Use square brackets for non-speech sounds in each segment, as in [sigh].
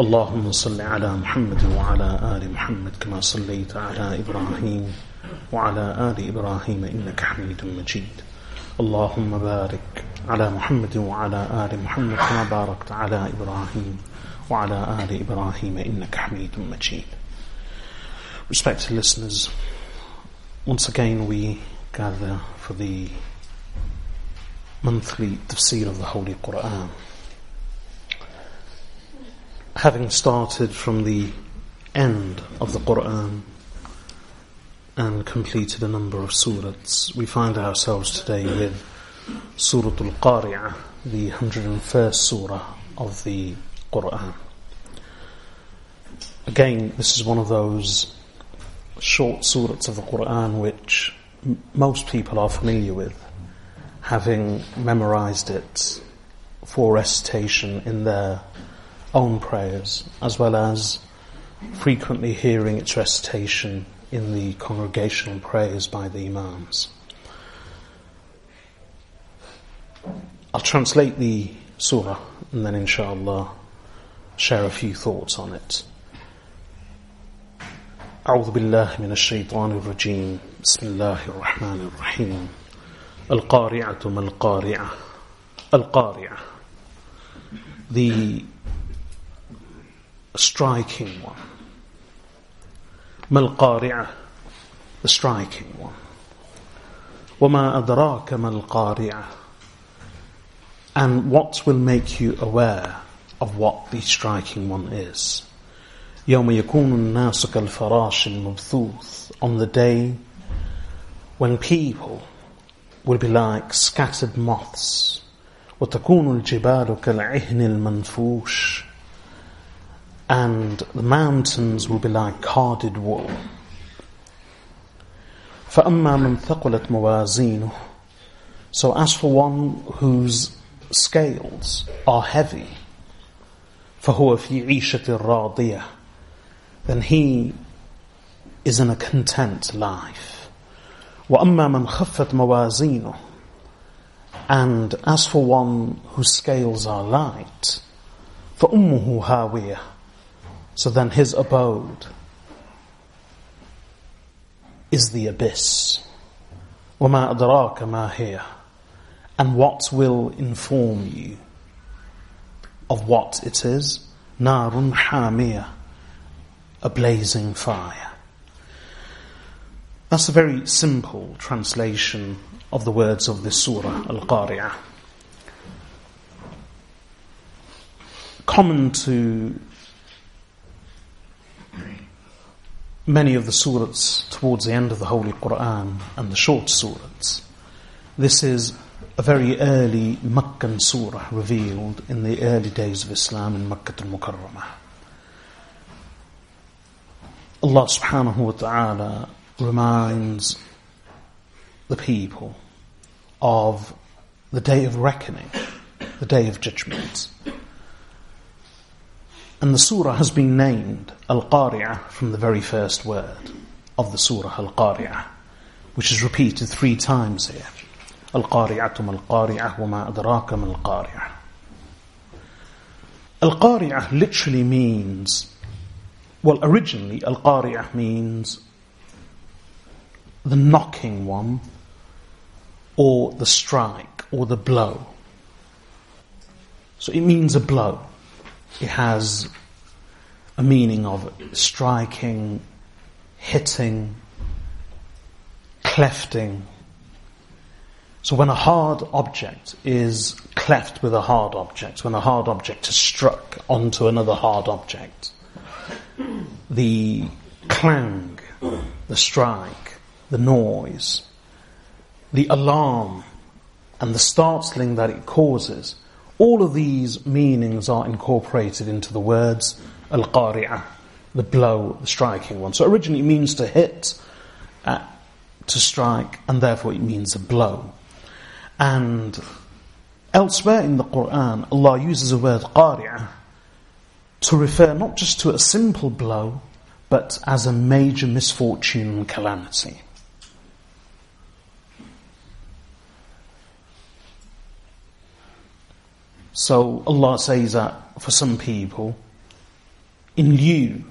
اللهم صل على محمد وعلى آل محمد كما صليت على إبراهيم وعلى آل إبراهيم إنك حميد مجيد اللهم بارك على محمد وعلى آل محمد كما باركت على إبراهيم وعلى آل إبراهيم إنك حميد مجيد Respected listeners, once again we gather for the monthly tafsir of the Holy Quran. Having started from the end of the Quran and completed a number of surahs, we find ourselves today with Surah Al-Qari'ah, the 101st surah of the Quran. Again, this is one of those short surahs of the Quran which m- most people are familiar with, having memorized it for recitation in their own prayers, as well as frequently hearing its recitation in the congregational prayers by the Imams. I'll translate the surah and then inshallah share a few thoughts on it. أعوذ بالله من الشيطان الرجيم بسم الله الرحمن الرحيم القارعة ما القارعة القارعة the striking one ما القارعة the striking one وما أدراك ما القارعة and what will make you aware of what the striking one is يوم يكون الناس كالفراش المبثوث on the day when people will be like scattered moths وتكون الجبال كالعهن المنفوش and the mountains will be like carded wool فأما من ثقلت موازينه so as for one whose scales are heavy فهو في عيشة راضية then he is in a content life. وَأَمَّا مَنْ خَفَّتْ مَوَازِينُهُ And as for one whose scales are light, فَأُمُّهُ هَاوِيَةٌ So then his abode is the abyss. وَمَا أَدْرَاكَ مَا هِيَ And what will inform you of what it is? نَارٌ حَامِيَةٌ a blazing fire. That's a very simple translation of the words of this surah, Al-Qari'ah. Common to many of the surahs towards the end of the Holy Quran and the short surahs, this is a very early Meccan surah revealed in the early days of Islam in Makkah al-Mukarramah. Allah subhanahu wa ta'ala reminds the people of the day of reckoning, the day of judgment. And the surah has been named Al-Qari'ah from the very first word of the surah Al-Qari'ah, which is repeated three times here. Al-Qari'atu mal-Qari'ah wa ma adraka mal-Qari'ah. Al-Qari'ah literally means well, originally, Al Qari'ah means the knocking one, or the strike, or the blow. So it means a blow. It has a meaning of striking hitting, clefting. So when a hard object is cleft with a hard object, when a hard object is struck onto another hard object, the clang, the strike, the noise, the alarm, and the startling that it causes, all of these meanings are incorporated into the words al-qari'ah, the blow, the striking one. So originally it means to hit, uh, to strike, and therefore it means a blow. And elsewhere in the Quran, Allah uses the word qari'ah to refer not just to a simple blow, but as a major misfortune and calamity. So Allah says that for some people, in lieu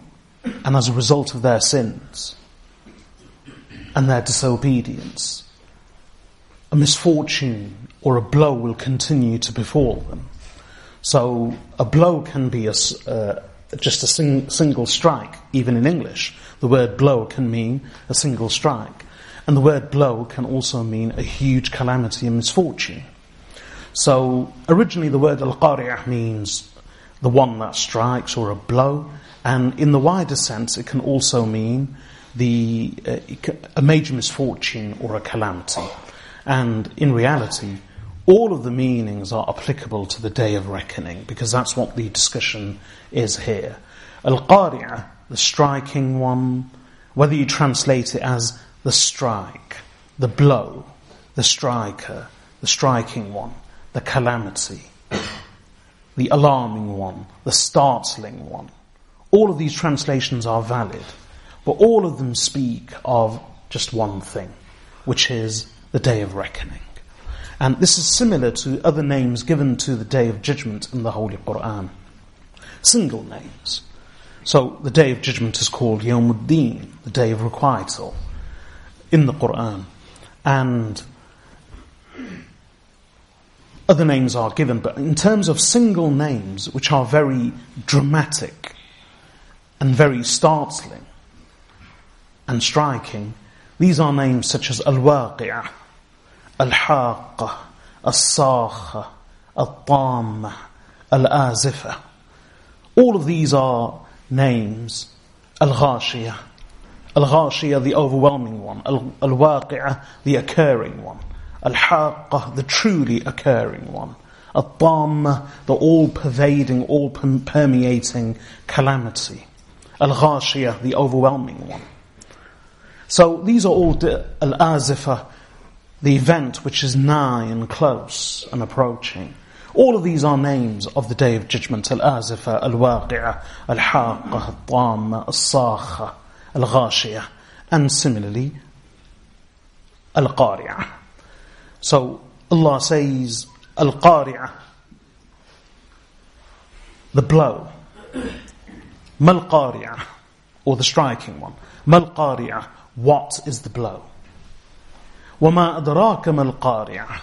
and as a result of their sins and their disobedience, a misfortune or a blow will continue to befall them. So a blow can be a, uh, just a sing, single strike, even in English. The word blow can mean a single strike. And the word blow can also mean a huge calamity and misfortune. So originally the word al-qari'ah means the one that strikes or a blow, and in the wider sense it can also mean the uh, a major misfortune or a calamity. And in reality, all of the meanings are applicable to the day of reckoning because that's what the discussion is here. Al-qari'ah, the striking one, whether you translate it as the strike, the blow, the striker, the striking one, the calamity, the alarming one, the startling one. All of these translations are valid, but all of them speak of just one thing, which is the day of reckoning. And this is similar to other names given to the day of judgment in the Holy Quran. Single names. So the day of judgment is called Yawmuddin, the day of requital, in the Quran. And other names are given, but in terms of single names, which are very dramatic and very startling and striking, these are names such as Al-Waqi'ah, Al-Haqqa, Al-Sakha, Al-Tamma, Al-Azifah. All of these are names, Al-Ghashiyah, Al-Ghashiyah, the overwhelming one, Al-Waqi'ah, the occurring one. Al-Haqqah, the truly occurring one. Al-Tamma, the all-pervading, all-permeating calamity. Al-Ghashiyah, the overwhelming one. So these are all Al-Azifah, the event which is nigh and close and approaching. All of these are names of the Day of Judgment. Al-Azifah, Al-Waqi'ah, Al-Haqqah, Al-Tamma, Al-Sakha, Al-Ghashiyah. And similarly, Al-Qari'ah. So Allah says, Al-Qari'ah, the blow. Mal-Qari'ah, or the striking one. Mal-Qari'ah, what is the blow? وَمَا أَدْرَاكَ مَا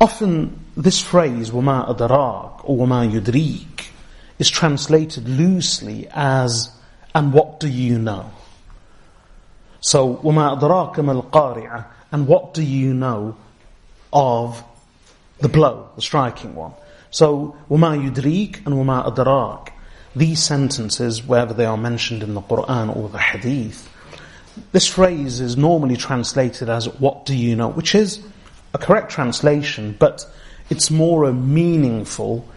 Often this phrase, وَمَا أَدْرَاك, or وَمَا يُدْرِيك, is translated loosely as, and what do you know? So, وَمَا أَدْرَاكَ مَا الْقَارِعَةِ And what do you know of the blow, the striking one? So, وَمَا يُدْرِيك and وَمَا أَدْرَاكَ These sentences, wherever they are mentioned in the Quran or the Hadith, this phrase is normally translated as, what do you know? Which is a correct translation, but it's more a meaningful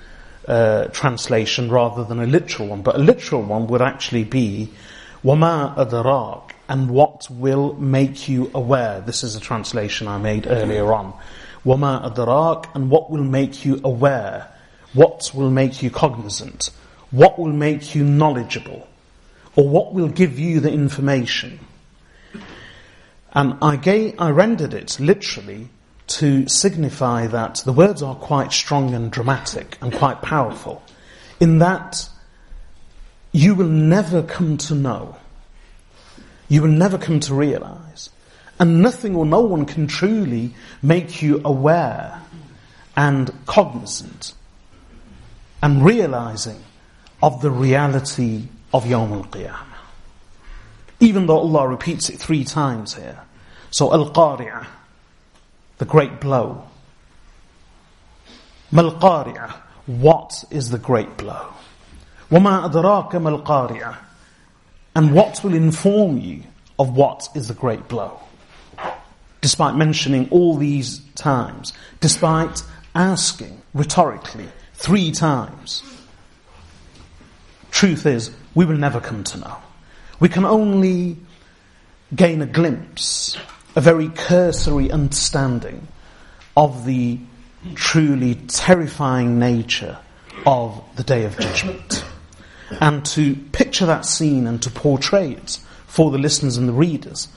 uh, translation rather than a literal one. But a literal one would actually be, وَمَا أَدْرَاكَ and what will make you aware. This is a translation I made earlier on. وَمَا أَدْرَاكَ and what will make you aware. What will make you cognizant. What will make you knowledgeable. Or what will give you the information. And I, gave, I rendered it literally to signify that the words are quite strong and dramatic and quite powerful. In that you will never come to know you will never come to realize. And nothing or no one can truly make you aware and cognizant and realizing of the reality of Yawm al-Qiyamah. Even though Allah repeats it three times here. So Al-Qari'ah, the great blow. Mal-Qari'ah, what is the great blow? وَمَا أَدْرَاكَ مَا and what will inform you of what is the great blow? Despite mentioning all these times, despite asking rhetorically three times, truth is, we will never come to know. We can only gain a glimpse, a very cursory understanding of the truly terrifying nature of the Day of Judgment And to picture that scene and to portray it for the listeners and the readers,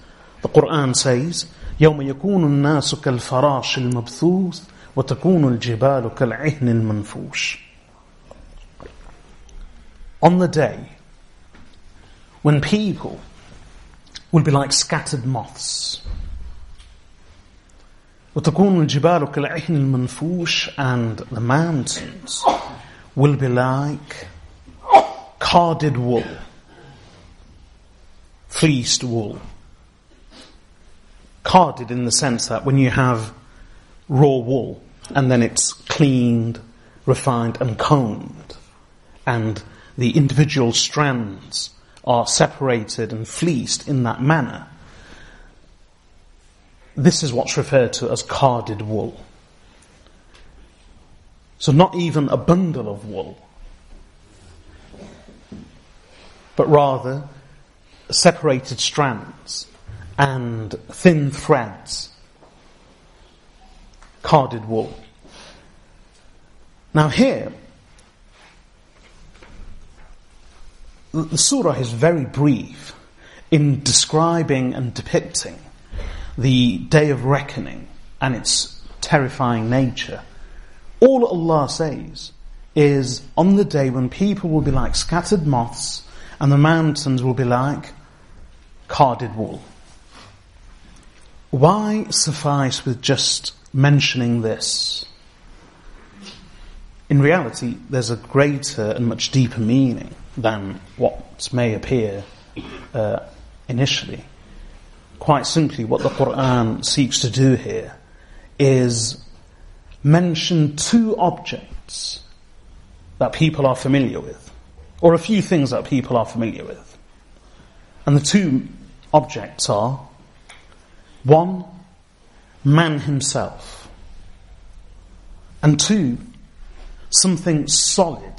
the Quran says, يوم يكون الناس كالفراش المبثوث وتكون الجبال كالعهن المنفوش. On the day when people will be like scattered moths, وتكون الجبال كالعهن المنفوش and the mountains will be like carded wool, fleeced wool. Carded in the sense that when you have raw wool and then it's cleaned, refined and combed and the individual strands are separated and fleeced in that manner, this is what's referred to as carded wool. So not even a bundle of wool, but rather separated strands and thin threads, carded wool. Now here, the surah is very brief in describing and depicting the day of reckoning and its terrifying nature, all Allah says is on the day when people will be like scattered moths and the mountains will be like carded wool. Why suffice with just mentioning this? In reality, there's a greater and much deeper meaning than what may appear uh, initially quite simply what the Quran seeks to do here is mention two objects that people are familiar with, or a few things that people are familiar with. And the two objects are one, man himself, and two, something solid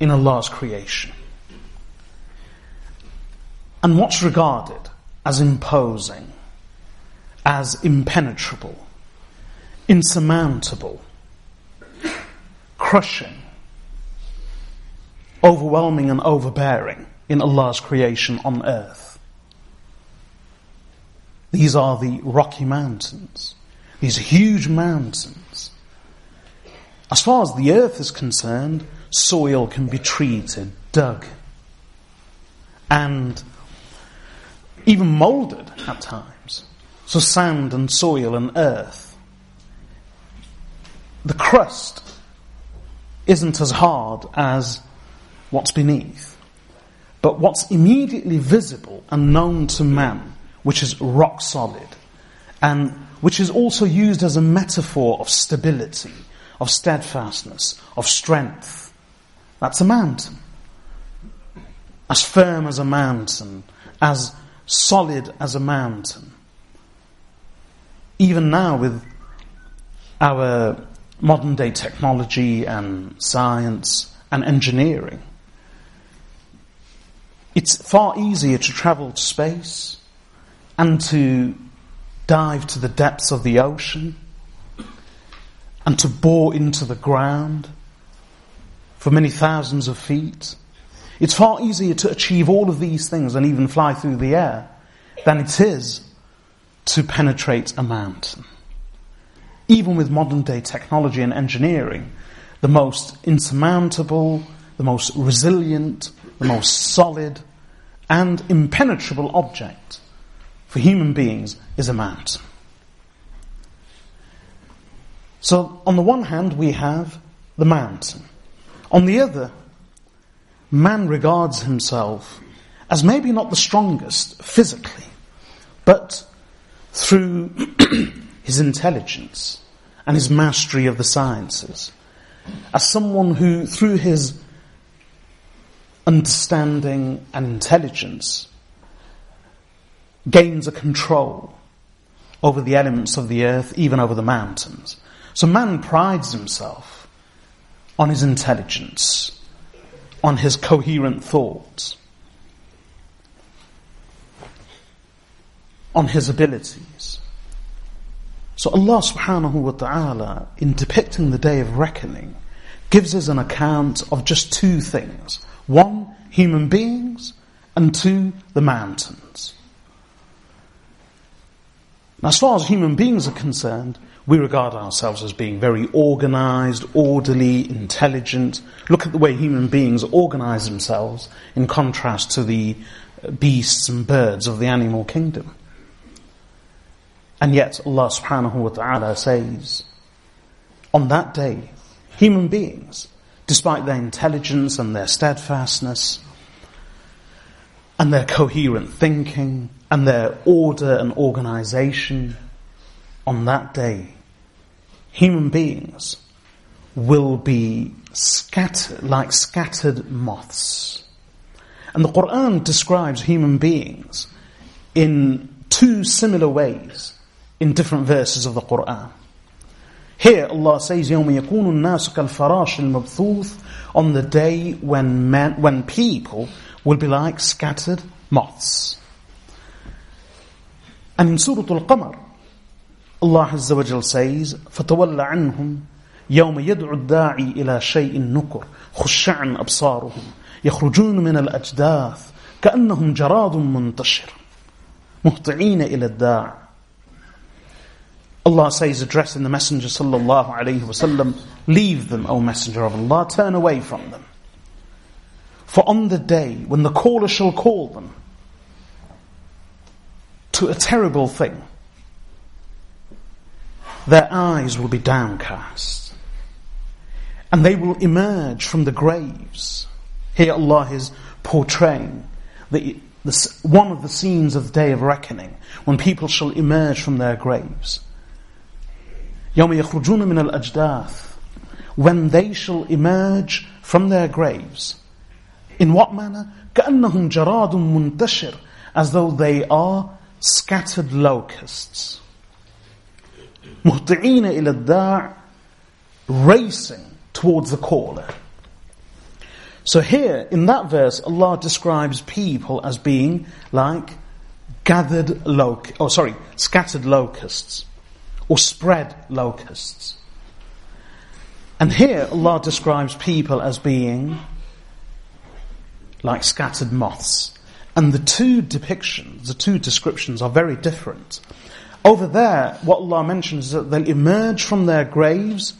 in Allah's creation. And what's regarded as imposing, as impenetrable, insurmountable, crushing, overwhelming and overbearing in Allah's creation on earth. These are the Rocky Mountains, these huge mountains. As far as the earth is concerned, soil can be treated, dug, and even molded at times. So sand and soil and earth. The crust isn't as hard as what's beneath. But what's immediately visible and known to man, which is rock solid, and which is also used as a metaphor of stability, of steadfastness, of strength, that's a mountain. As firm as a mountain, as solid as a mountain. Even now, with our modern day technology and science and engineering, it's far easier to travel to space and to dive to the depths of the ocean and to bore into the ground for many thousands of feet it's far easier to achieve all of these things and even fly through the air than it is to penetrate a mountain. Even with modern day technology and engineering, the most insurmountable, the most resilient, the most solid, and impenetrable object for human beings is a mountain. So, on the one hand, we have the mountain. On the other, man regards himself as maybe not the strongest physically, but through [clears throat] his intelligence and his mastery of the sciences, as someone who, through his understanding and intelligence, gains a control over the elements of the earth, even over the mountains. So man prides himself on his intelligence, on his coherent thoughts, on his abilities. So Allah subhanahu wa ta'ala, in depicting the day of reckoning, gives us an account of just two things. One, human beings, and two, the mountains. Now, as far as human beings are concerned, we regard ourselves as being very organized, orderly, intelligent. Look at the way human beings organize themselves in contrast to the beasts and birds of the animal kingdom. And yet Allah subhanahu wa ta'ala says, on that day, human beings, despite their intelligence and their steadfastness, and their coherent thinking, and their order and organization, on that day, human beings will be scattered, like scattered moths. And the Quran describes human beings in two similar ways in different verses of the Quran. Here Allah says, يَوْمَ يَكُونُ النَّاسُ كَالْفَرَاشِ الْمَبْثُوثِ On the day when men, when people will be like scattered moths. And in Surah Al-Qamar, Allah Azza wa Jal says, فَتَوَلَّ عَنْهُمْ يوم يدعو الداعي إلى شيء نكر خشعا أبصارهم يخرجون من الأجداث كأنهم جراد منتشر مهطعين إلى الداع Allah says, addressing the Messenger sallallahu alayhi wasallam, leave them, O Messenger of Allah, turn away from them. For on the day when the caller shall call them to a terrible thing, their eyes will be downcast and they will emerge from the graves. Here Allah is portraying the, one of the scenes of the day of reckoning when people shall emerge from their graves. يوم يخرجون من الأجداث when they shall emerge from their graves. In what manner? كأنهم جراد منتشر as though they are scattered locusts. مهطعين إلى الداع racing towards the caller. So here, in that verse, Allah describes people as being like gathered loc, oh sorry, scattered locusts or spread locusts. And here Allah describes people as being like scattered moths. And the two depictions, the two descriptions are very different. Over there, what Allah mentions is that they'll emerge from their graves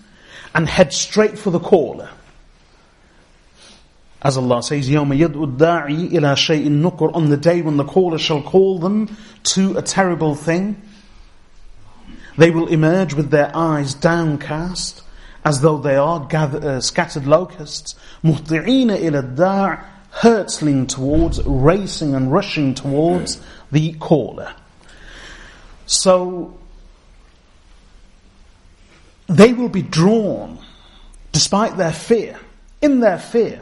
and head straight for the caller. As Allah says, يَوْمَ يَدْعُ الدَّاعِي إِلَى شَيْءٍ نُكُرٍ On the day when the caller shall call them to a terrible thing. They will emerge with their eyes downcast, as though they are gathered, uh, scattered locusts, مُهْطِعِينَ إِلَى الدَّاعِ hurtling towards, racing and rushing towards the caller. So, they will be drawn, despite their fear, in their fear,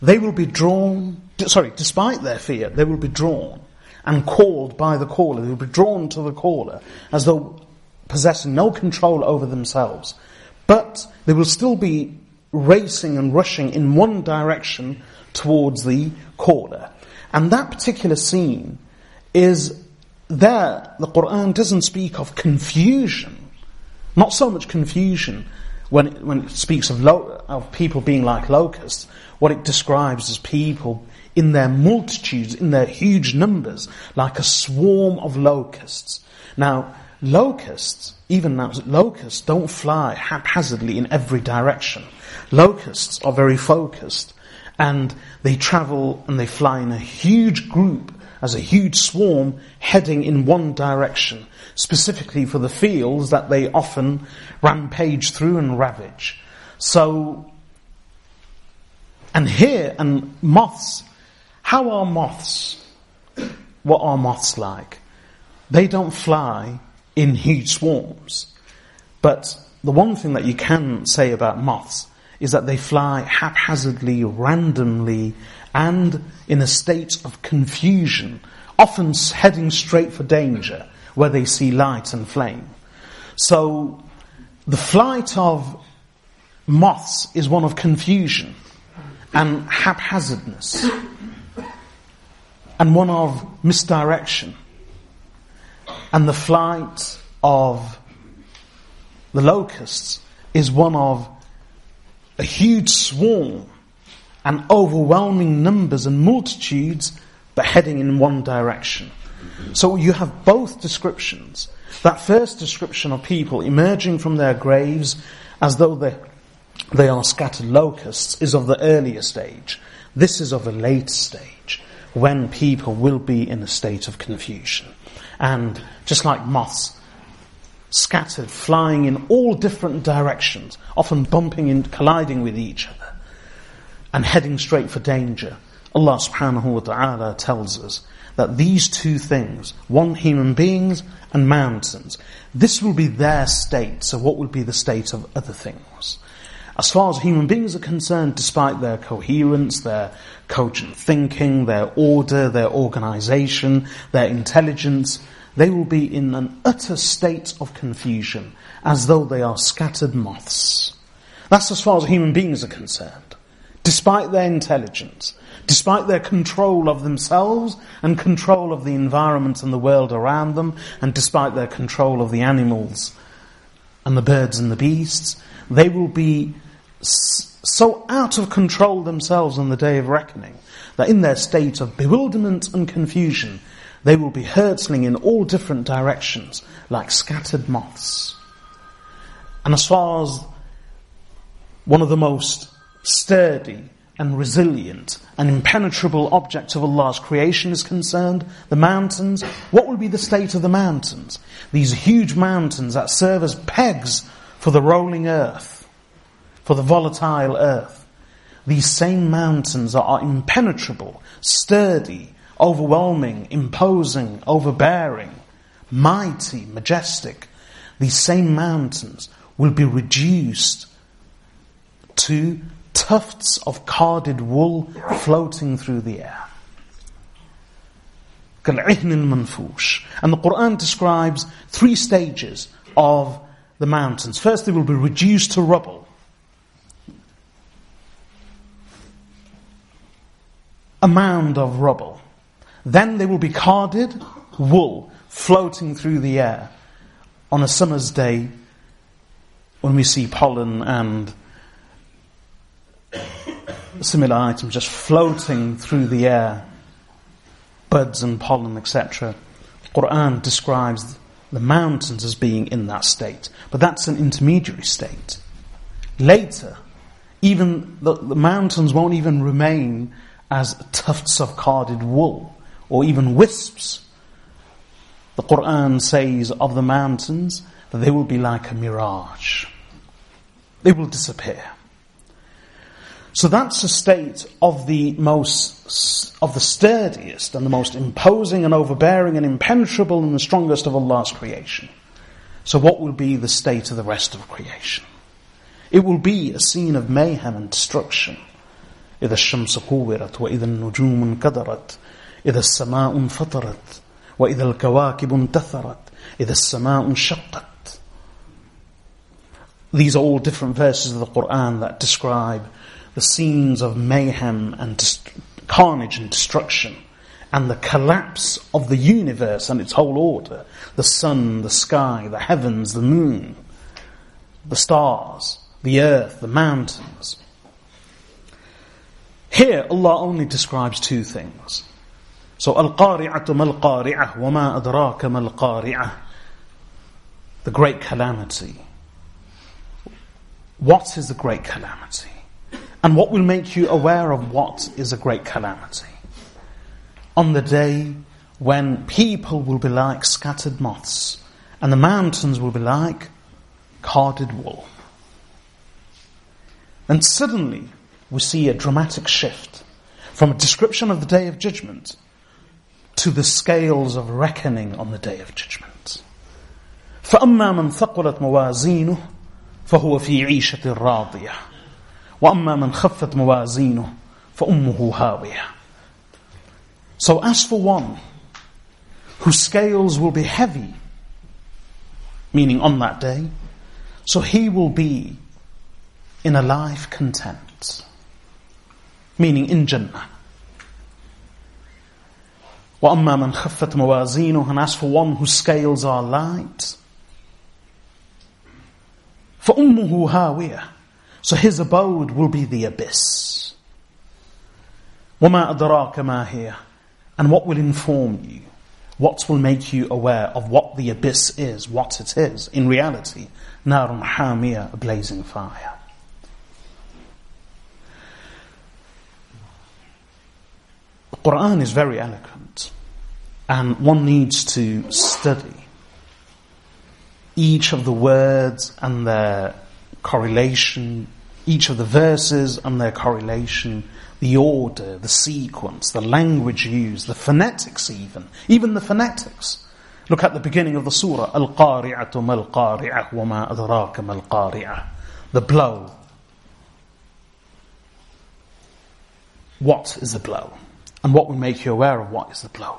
they will be drawn, sorry, despite their fear, they will be drawn and called by the caller. They will be drawn to the caller as though possessing no control over themselves. But they will still be racing and rushing in one direction towards the caller. And that particular scene is there, the Quran doesn't speak of confusion. Not so much confusion when it, when it speaks of, lo- of people being like locusts. What it describes as people in their multitudes, in their huge numbers, like a swarm of locusts. Now, locusts, even now, locusts don't fly haphazardly in every direction. Locusts are very focused and they travel and they fly in a huge group as a huge swarm heading in one direction, specifically for the fields that they often rampage through and ravage. So And here, and moths, how are moths? What are moths like? They don't fly in huge swarms. But the one thing that you can say about moths is that they fly haphazardly, randomly, and in a state of confusion, often heading straight for danger where they see light and flame. So the flight of moths is one of confusion and haphazardness and one of misdirection. And the flight of the locusts is one of a huge swarm and overwhelming numbers and multitudes, but heading in one direction. So you have both descriptions. That first description of people emerging from their graves as though they, they are scattered locusts is of the earlier stage. This is of a late stage when people will be in a state of confusion. And just like moths, scattered, flying in all different directions, often bumping and colliding with each other, and heading straight for danger. Allah subhanahu wa ta'ala tells us that these two things, one human beings and mountains, this will be their state, so what will be the state of other things? As far as human beings are concerned, despite their coherence, their cogent thinking, their order, their organization, their intelligence, they will be in an utter state of confusion, as though they are scattered moths. That's as far as human beings are concerned. Despite their intelligence, despite their control of themselves and control of the environment and the world around them, and despite their control of the animals and the birds and the beasts, they will be so out of control themselves on the day of reckoning that in their state of bewilderment and confusion, they will be hurtling in all different directions like scattered moths. And as far as one of the most sturdy and resilient and impenetrable object of Allah's creation is concerned, the mountains, what will be the state of the mountains? These huge mountains that serve as pegs for the rolling earth, for the volatile earth. These same mountains are impenetrable, sturdy, overwhelming, imposing, overbearing, mighty, majestic, these same mountains will be reduced to tufts of carded wool floating through the air. And the Quran describes three stages of the mountains. First, they will be reduced to rubble. A mound of rubble. Then they will be carded wool floating through the air. On a summer's day, when we see pollen and similar items just floating through the air, buds and pollen, etc. Quran describes the mountains as being in that state, but that's an intermediary state. Later, even the, the mountains won't even remain as tufts of carded wool or even wisps. The Quran says of the mountains that they will be like a mirage. They will disappear. So that's the state of the most, of the sturdiest and the most imposing and overbearing and impenetrable and the strongest of Allah's creation. So what will be the state of the rest of creation? It will be a scene of mayhem and destruction. إذا الشمس كورت وإذا النجوم انكدرت إذا السماء انفطرت وإذا الكواكب انتثرت إذا السماء انشقت These are all different verses of the Quran that describe the scenes of mayhem and dist- carnage and destruction and the collapse of the universe and its whole order. The sun, the sky, the heavens, the moon, the stars, the earth, the mountains. Here Allah only describes two things. So Al-Qari'atu mal-Qari'ah wa ma adraka mal-Qari'ah. The great calamity. What is the great calamity? And what will make you aware of what is a great calamity? On the day when people will be like scattered moths and the mountains will be like carded wool. And suddenly, we see a dramatic shift from a description of the day of judgment to the scales of reckoning on the day of judgment. فأما من ثقلت موازينه فهو في عيشة راضية وأما من خفت موازينه فأمه هاوية So as for one whose scales will be heavy, meaning on that day, so he will be in a life content, meaning in Jannah. وأما من خفت موازينه and as for one whose scales are light فأمه هاوية so his abode will be the abyss وما أدراك ما هي and what will inform you what will make you aware of what the abyss is what it is in reality نار حامية a blazing fire Quran is very eloquent and one needs to study each of the words and their correlation, each of the verses and their correlation, the order, the sequence, the language used, the phonetics even, even the phonetics. Look at the beginning of the surah, Al-Qari'atu mal-Qari'ah wa ma adraka mal-Qari'ah. The blow. What is the blow? And what will make you aware of what is the blow?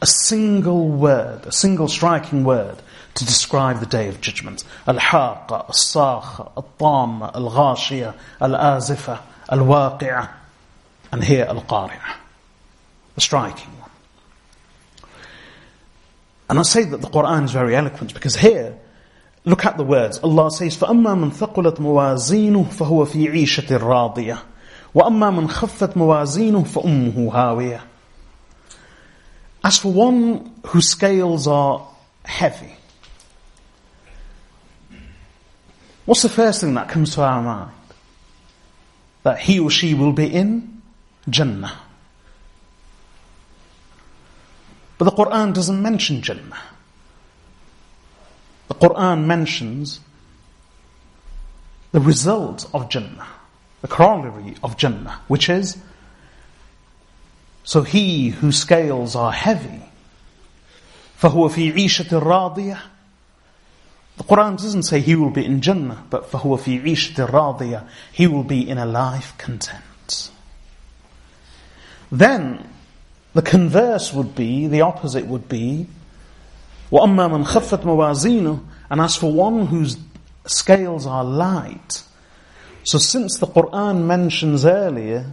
A single word, a single striking word to describe the day of judgment. Al-Haqa, Al-Sakha, Al-Tamma, Al-Ghashiyah, Al-Azifa, Al-Waqi'ah, and here Al-Qari'ah. A striking one. And I say that the Quran is very eloquent because here, look at the words. Allah says, فَأَمَّا مَنْ ثَقُلَتْ مَوَازِينُهُ فَهُوَ فِي عِيشَةٍ رَاضِيَةٍ وَأَمَّا مَنْ خَفَّتْ مَوَازِينُهُ فَأُمُّهُ هَاوِيَةٌ As for one whose scales are heavy, What's the first thing that comes to our mind? That he or she will be in Jannah. But the Quran doesn't mention Jannah. The Quran mentions the result of Jannah, the corollary of Jannah, which is so he whose scales are heavy, فهو في عيشة راضية the Quran doesn't say he will be in Jannah, but فَهُوَ فِي عِيشَةٍ رَاضِيَةٍ He will be in a life content. Then, the converse would be, the opposite would be, وَأَمَّا مَنْ خَفَّتْ مَوَازِينُهُ And as for one whose scales are light, so since the Quran mentions earlier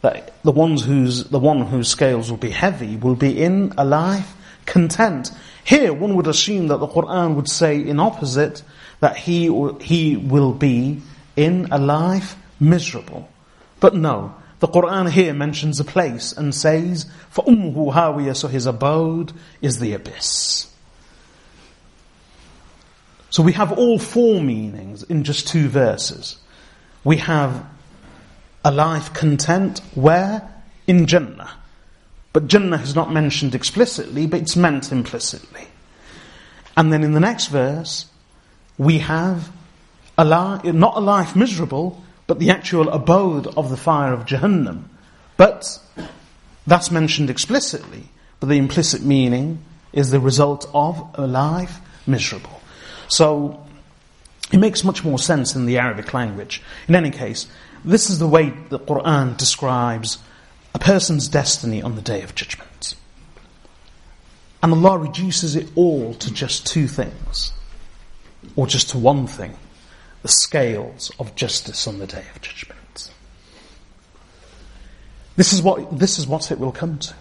that the ones whose, the one whose scales will be heavy will be in a life content. Here, one would assume that the Quran would say in opposite that he he will be in a life miserable. But no, the Quran here mentions a place and says, "For ummuhu hawiya," so his abode is the abyss. So we have all four meanings in just two verses. We have a life content where in Jannah. But Jannah is not mentioned explicitly, but it's meant implicitly. And then in the next verse, we have a li- not a life miserable, but the actual abode of the fire of Jahannam. But that's mentioned explicitly, but the implicit meaning is the result of a life miserable. So, it makes much more sense in the Arabic language. In any case, this is the way the Quran describes a person's destiny on the day of judgment. And Allah reduces it all to just two things, or just to one thing the scales of justice on the day of judgment. This is what, this is what it will come to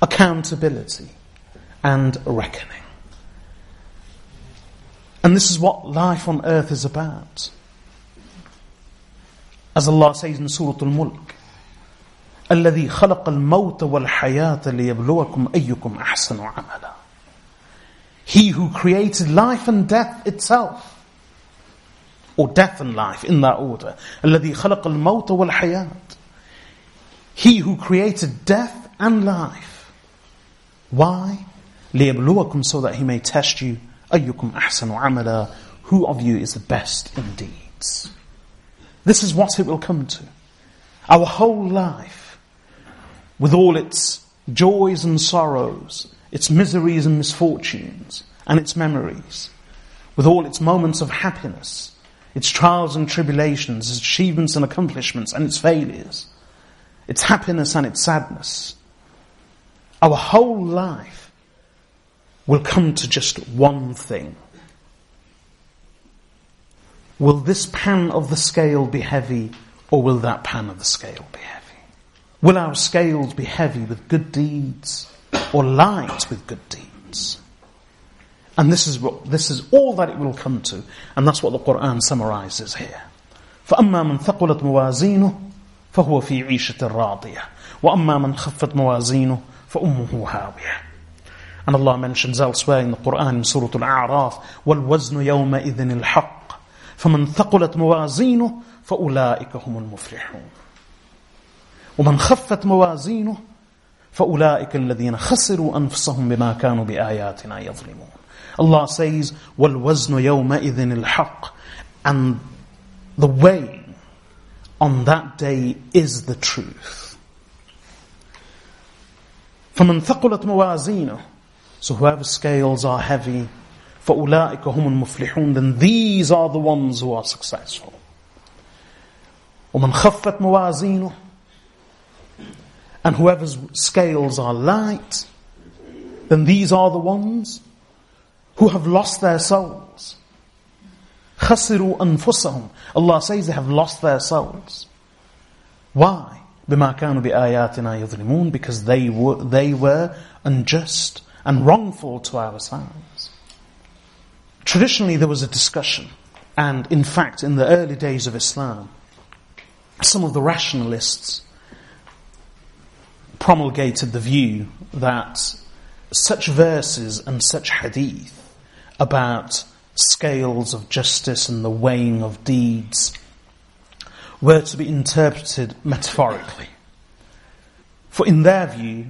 accountability and reckoning. And this is what life on earth is about. As Allah says in Surah Al Mulk, الذي خلق الموت والحياة ليبلوكم أيكم أحسن عملا He who created life and death itself or death and life in that order الذي خلق الموت والحياة He who created death and life Why? ليبلوكم so that he may test you أيكم أحسن عملا Who of you is the best in deeds? This is what it will come to. Our whole life, with all its joys and sorrows, its miseries and misfortunes, and its memories, with all its moments of happiness, its trials and tribulations, its achievements and accomplishments, and its failures, its happiness and its sadness. Our whole life will come to just one thing. Will this pan of the scale be heavy or will that pan of the scale be heavy? Will our scales be heavy with good deeds or light with good deeds? And this is what, this is all that it will come to. And that's what the Quran summarizes here. فأما من ثقلت موازينه فهو في عيشة راضية وأما من خفت موازينه فأمه هاوية And Allah mentions elsewhere in the Quran in Surah Al-A'raf وَالْوَزْنُ يَوْمَئِذٍ الْحَقِّ فمن ثقلت موازينه فأولئك هم المفلحون ومن خفت موازينه فأولئك الذين خسروا أنفسهم بما كانوا بآياتنا يظلمون Allah says والوزن يومئذ الحق and the weighing on that day is the truth. فمن ثقلت موازينه so whoever scales are heavy فَأُولَٰئِكَ هُمُ الْمُفْلِحُونَ Then these are the ones who are successful. وَمَنْ خَفَّتْ مَوَازِينُهُ And whoever's scales are light, then these are the ones who have lost their souls. خَسِرُوا أَنفُسَهُمْ Allah says they have lost their souls. Why? بِمَا كَانُوا بِآيَاتِنَا يَظْلِمُونَ Because they were, they were unjust and wrongful to our signs. Traditionally, there was a discussion, and in fact, in the early days of Islam, some of the rationalists promulgated the view that such verses and such hadith about scales of justice and the weighing of deeds were to be interpreted metaphorically. For in their view,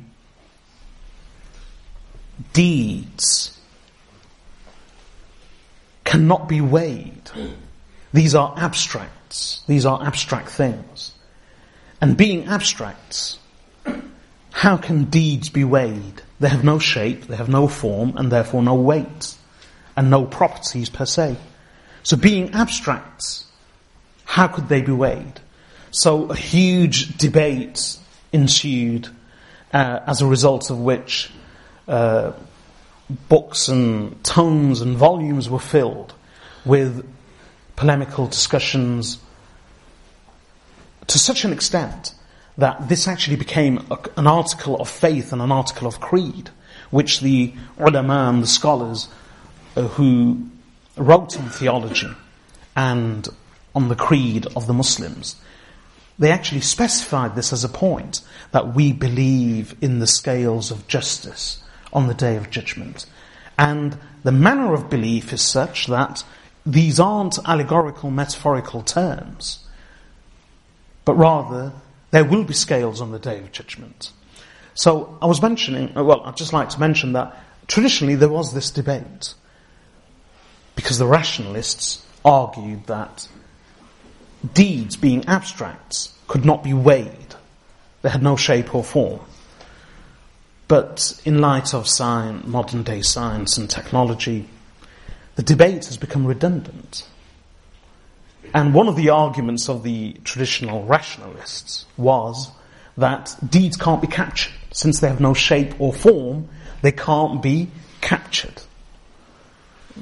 deeds cannot be weighed. These are abstracts. These are abstract things. And being abstracts, how can deeds be weighed? They have no shape, they have no form, and therefore no weight, and no properties per se. So being abstracts, how could they be weighed? So a huge debate ensued, uh, as a result of which uh, books and tomes and volumes were filled with polemical discussions to such an extent that this actually became a, an article of faith and an article of creed, which the ulama and the scholars uh, who wrote on theology and on the creed of the Muslims, they actually specified this as a point that we believe in the scales of justice on the day of judgment. And the manner of belief is such that these aren't allegorical, metaphorical terms, but rather there will be scales on the day of judgment. So I was mentioning, uh, well, I'd just like to mention that traditionally there was this debate because the rationalists argued that deeds being abstracts could not be weighed. They had no shape or form. But in light of science, modern day science and technology, the debate has become redundant. And one of the arguments of the traditional rationalists was that deeds can't be captured. Since they have no shape or form, they can't be captured.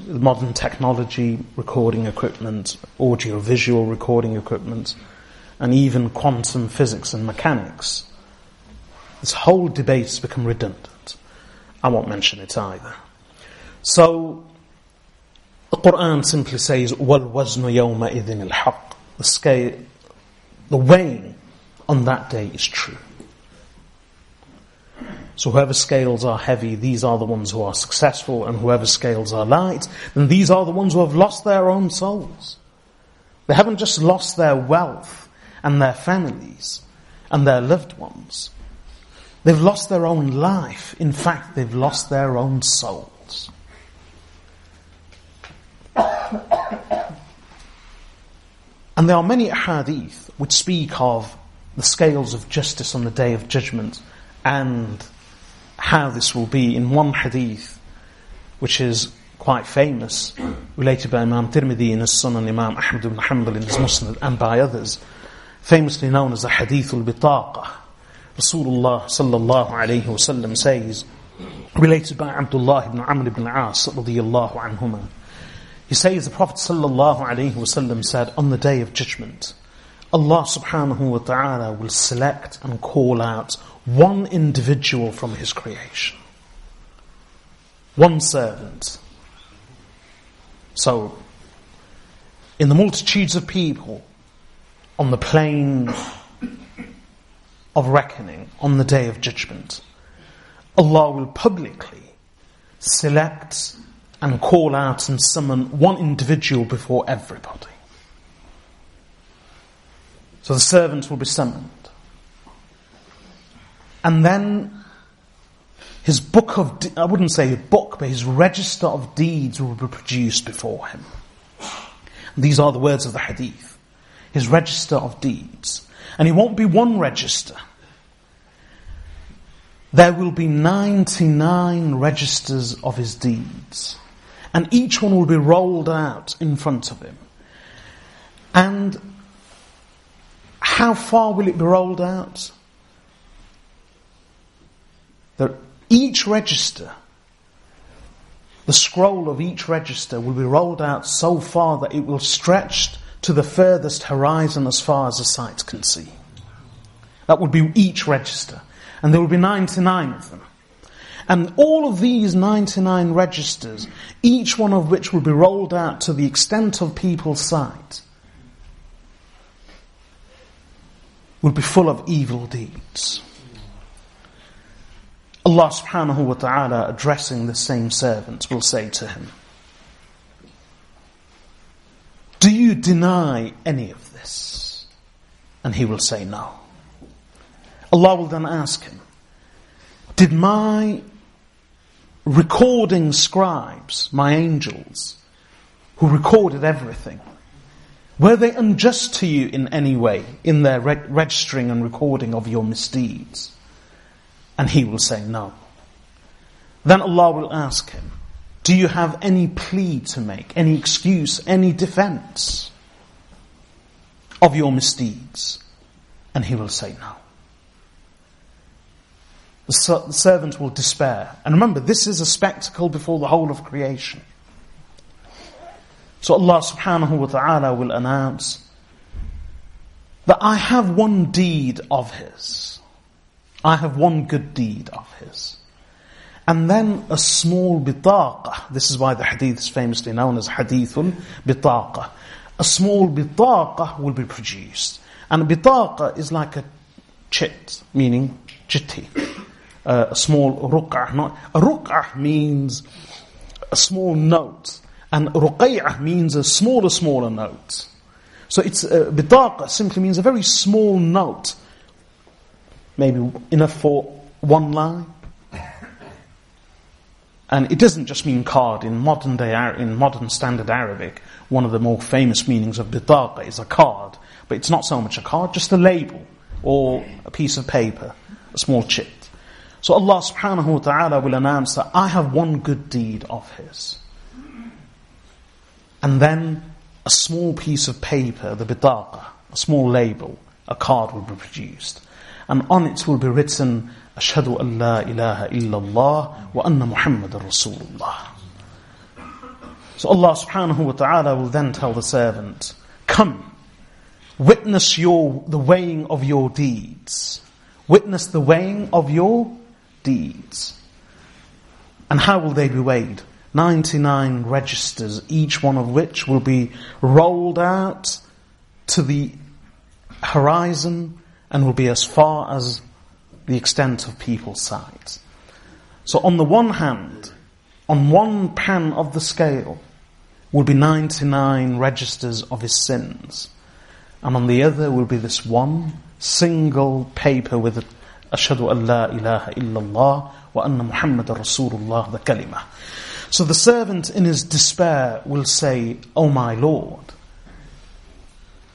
Modern technology, recording equipment, audio visual recording equipment, and even quantum physics and mechanics this whole debate has become redundant. I won't mention it either. So, the Quran simply says, وَالْوَزْنُ يَوْمَئِذٍ الْحَقِّ The scale, the weighing on that day is true. So whoever scales are heavy, these are the ones who are successful, and whoever scales are light, then these are the ones who have lost their own souls. They haven't just lost their wealth and their families and their loved ones. They've lost their own life. In fact, they've lost their own souls. And there are many hadith which speak of the scales of justice on the day of judgment and how this will be in one hadith which is quite famous related by Imam Tirmidhi in his Sunan Imam Ahmad ibn Hanbal in his Musnad and by others famously known as the Hadith al-Bitaqa Rasulullah sallallahu alayhi wasallam says related by Abdullah ibn Amr ibn As radiyallahu anhumah he says the Prophet ﷺ said, on the day of judgment, Allah subhanahu wa ta'ala will select and call out one individual from His creation. One servant. So, in the multitudes of people, on the plain of reckoning, on the day of judgment, Allah will publicly select and call out and summon one individual before everybody. So the servant will be summoned. And then his book of, I wouldn't say a book, but his register of deeds will be produced before him. These are the words of the hadith. His register of deeds. And it won't be one register. There will be 99 registers of his deeds and each one will be rolled out in front of him. And how far will it be rolled out? That each register, the scroll of each register will be rolled out so far that it will stretch to the furthest horizon as far as the sight can see. That would be each register. And there would be 99 of them. And all of these 99 registers, each one of which will be rolled out to the extent of people's sight, will be full of evil deeds. Allah subhanahu wa ta'ala addressing the same servant will say to him, Do you deny any of this? And he will say no. Allah will then ask him, Did my recording scribes, my angels, who recorded everything, were they unjust to you in any way in their registering and recording of your misdeeds? And he will say no. Then Allah will ask him, Do you have any plea to make, any excuse, any defense of your misdeeds? And he will say no the servant will despair. And remember, this is a spectacle before the whole of creation. So Allah subhanahu wa ta'ala will announce that I have one deed of His. I have one good deed of His. And then a small bitaqa. This is why the hadith is famously known as hadithul bitaqa. A small bitaqa will be produced. And bitaqa is like a chit, meaning chitti uh, a small ruq'ah. Not, a means a small note, and ruqay'ah means a smaller, smaller note. So it's uh, bidaqa simply means a very small note, maybe enough for one line. And it doesn't just mean card. In modern day, in modern standard Arabic, one of the more famous meanings of bidaqa is a card. But it's not so much a card, just a label or a piece of paper, a small chip. So Allah subhanahu wa ta'ala will announce that I have one good deed of His. And then a small piece of paper, the bitaqa, a small label, a card will be produced. And on it will be written, Ashhadu an la ilaha illallah wa anna Muhammadan Rasulullah. So Allah subhanahu wa ta'ala will then tell the servant, Come, witness your, the weighing of your deeds. Witness the weighing of your deeds. And how will they be weighed? 99 registers, each one of which will be rolled out to the horizon and will be as far as the extent of people's sight. So on the one hand, on one pan of the scale will be 99 registers of his sins. And on the other will be this one single paper with a Ashhadu an la ilaha illallah wa anna Muhammadan Rasulullah, the kalimah. So the servant in his despair will say, Oh my Lord,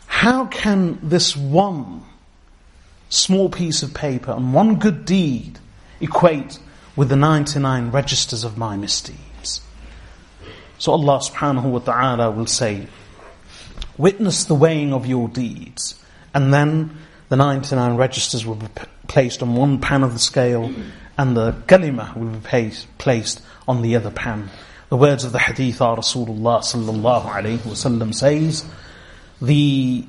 how can this one small piece of paper and one good deed equate with the 99 registers of my misdeeds? So Allah subhanahu wa ta'ala will say, witness the weighing of your deeds, and then the 99 registers will be placed on one pan of the scale, and the kalima will be placed on the other pan. The words of the hadith are Rasulullah sallallahu alayhi wasallam says, the,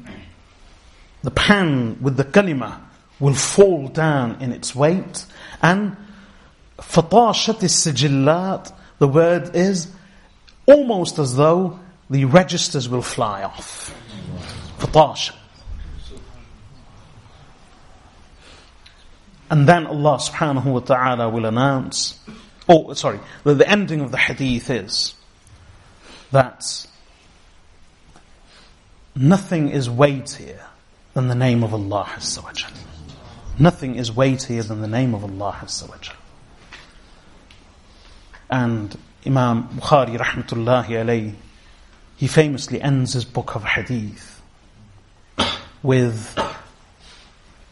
the pan with the kalima will fall down in its weight and fatashat sijillat the word is almost as though the registers will fly off. Fatasha. And then Allah subhanahu wa ta'ala will announce, oh, sorry, the, the ending of the hadith is that nothing is weightier than the name of Allah Azza wa Nothing is weightier than the name of Allah wa And Imam Bukhari rahmatullahi alayhi, he famously ends his book of hadith with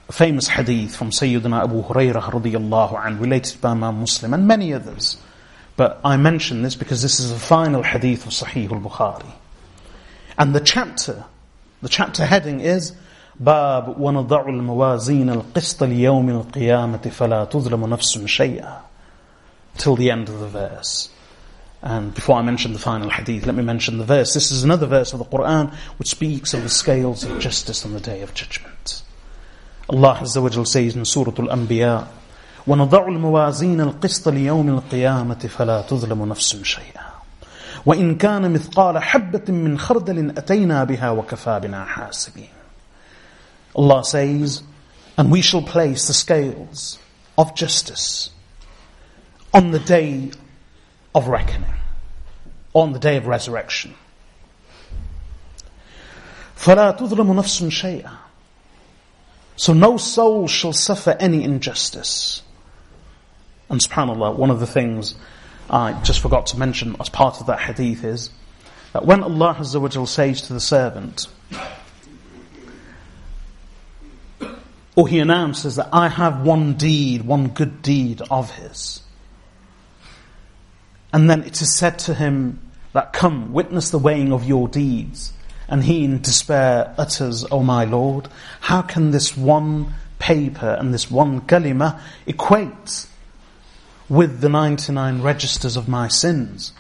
a famous hadith from Sayyidina Abu Hurairah radiyallahu anhu, related by Imam Muslim and many others. But I mention this because this is the final hadith of Sahih al-Bukhari. And the chapter, the chapter heading is باب ونضع الموازين القسط ليوم القيامة فلا تظلم نفس شيئا till the end of the verse. And before I mention the final hadith, let me mention the verse. This is another verse of the Quran which speaks of the scales of justice on the day of judgment. Allah Azza wa Jal says in Surah Al-Anbiya, ونضع الموازين القسط ليوم القيامة فلا تظلم نفس شيئا وإن كان مثقال حبة من خردل أتينا بها وكفى بنا حاسبين Allah says, and we shall place the scales of justice on the day of reckoning, on the day of resurrection. فَلَا تُظْلَمُ نَفْسٌ شَيْئًا So no soul shall suffer any injustice. And subhanAllah, one of the things I just forgot to mention as part of that hadith is that when Allah Azza wa says to the servant, or he announces that I have one deed, one good deed of his. And then it is said to him that come, witness the weighing of your deeds. And he in despair utters, O my Lord, how can this one paper and this one kalima equate with the 99 registers of my sins?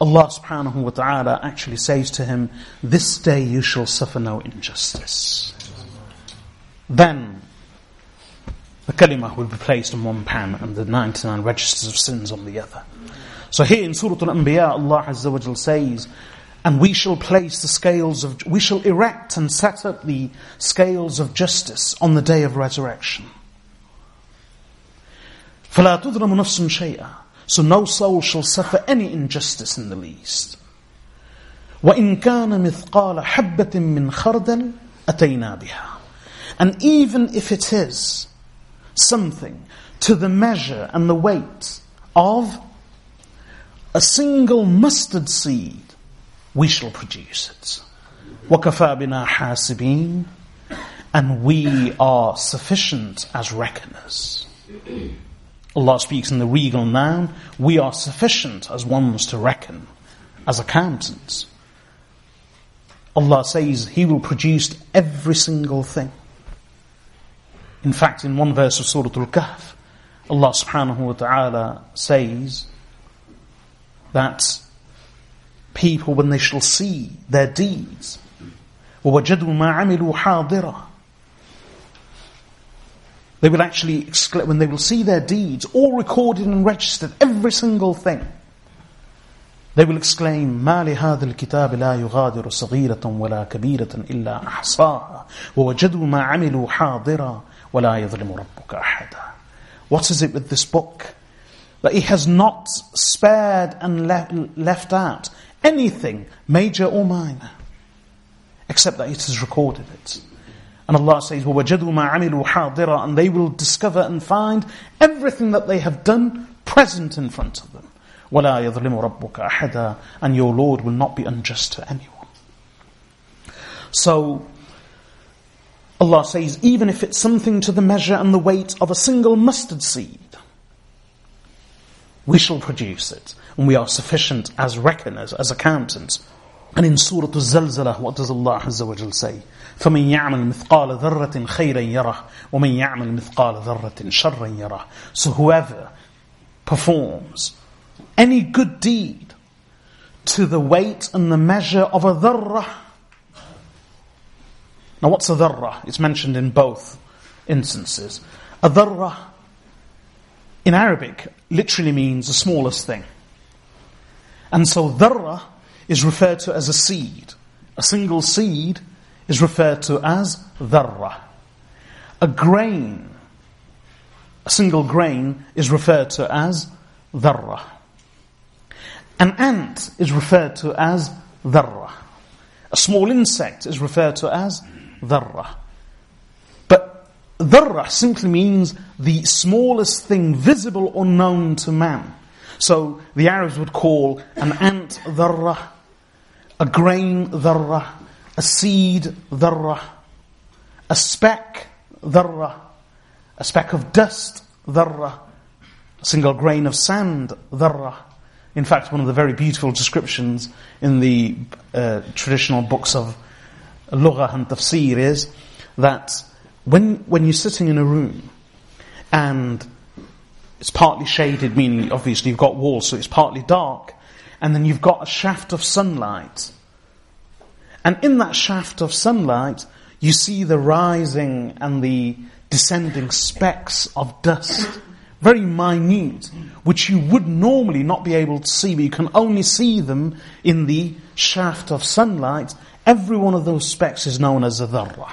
Allah subhanahu wa ta'ala actually says to him, this day you shall suffer no injustice. Then the kalimah will be placed on one pan and the 99 registers of sins on the other. So here in Surah Al-Anbiya, Allah Azza wa says, and we shall place the scales of, we shall erect and set up the scales of justice on the day of resurrection. فَلَا تُظْلَمُ نَفْسٌ شَيْئًا So no soul shall suffer any injustice in the least. وَإِن كَانَ مِثْقَالَ حَبَّةٍ مِّنْ خَرْدَلٍ أَتَيْنَا بِهَا And even if it is something to the measure and the weight of a single mustard seed, we shall produce it. وَكَفَى بِنَا حَاسِبِينَ And we are sufficient as reckoners. Allah speaks in the regal noun, we are sufficient as ones to reckon, as accountants. Allah says He will produce every single thing. In fact, in one verse of Surah Al-Kahf, Allah subhanahu wa ta'ala says that people, when they shall see their deeds, وَوَجَدُوا مَا عَمِلُوا حَاضِرًا They will actually exclaim, when they will see their deeds, all recorded and registered, every single thing, they will exclaim, ما لهذا الكتاب لا يغادر صغيرة ولا كبيرة إلا أحصاها ووجدوا ما عملوا حاضرا وَلَا يَظْلِمُ رَبُّكَ أَحَدًا What is it with this book? That he has not spared and le- left out anything, major or minor, except that it has recorded it. And Allah says, وَوَجَدُوا مَا عَمِلُوا حَاضِرًا And they will discover and find everything that they have done present in front of them. وَلَا يَظْلِمُ رَبُّكَ أَحَدًا And your Lord will not be unjust to anyone. So, Allah says, even if it's something to the measure and the weight of a single mustard seed, we shall produce it. And we are sufficient as reckoners, as accountants. And in Surah Al-Zalzalah, what does Allah Azza wa Jal say? فمن يعمل مثقال ذرة خيرا يره ومن يعمل مثقال ذرة شرا يره So whoever performs any good deed to the weight and the measure of a dharrah. Now what's a dharrah? It's mentioned in both instances. A dharrah in Arabic literally means the smallest thing. And so dharrah is referred to as a seed. A single seed is referred to as dharra. A grain, a single grain, is referred to as dharra. An ant is referred to as dharra. A small insect is referred to as dharra. But dharra simply means the smallest thing visible or known to man. So the Arabs would call an ant dharra, a grain dharra, a seed dharra, a speck dharra, a speck of dust dharra, a single grain of sand dharra. In fact, one of the very beautiful descriptions in the uh, traditional books of Lugha and Tafsir is that when, when you're sitting in a room and it's partly shaded, meaning obviously you've got walls, so it's partly dark, and then you've got a shaft of sunlight and in that shaft of sunlight, you see the rising and the descending specks of dust, very minute, which you would normally not be able to see, but you can only see them in the shaft of sunlight. Every one of those specks is known as a dharra.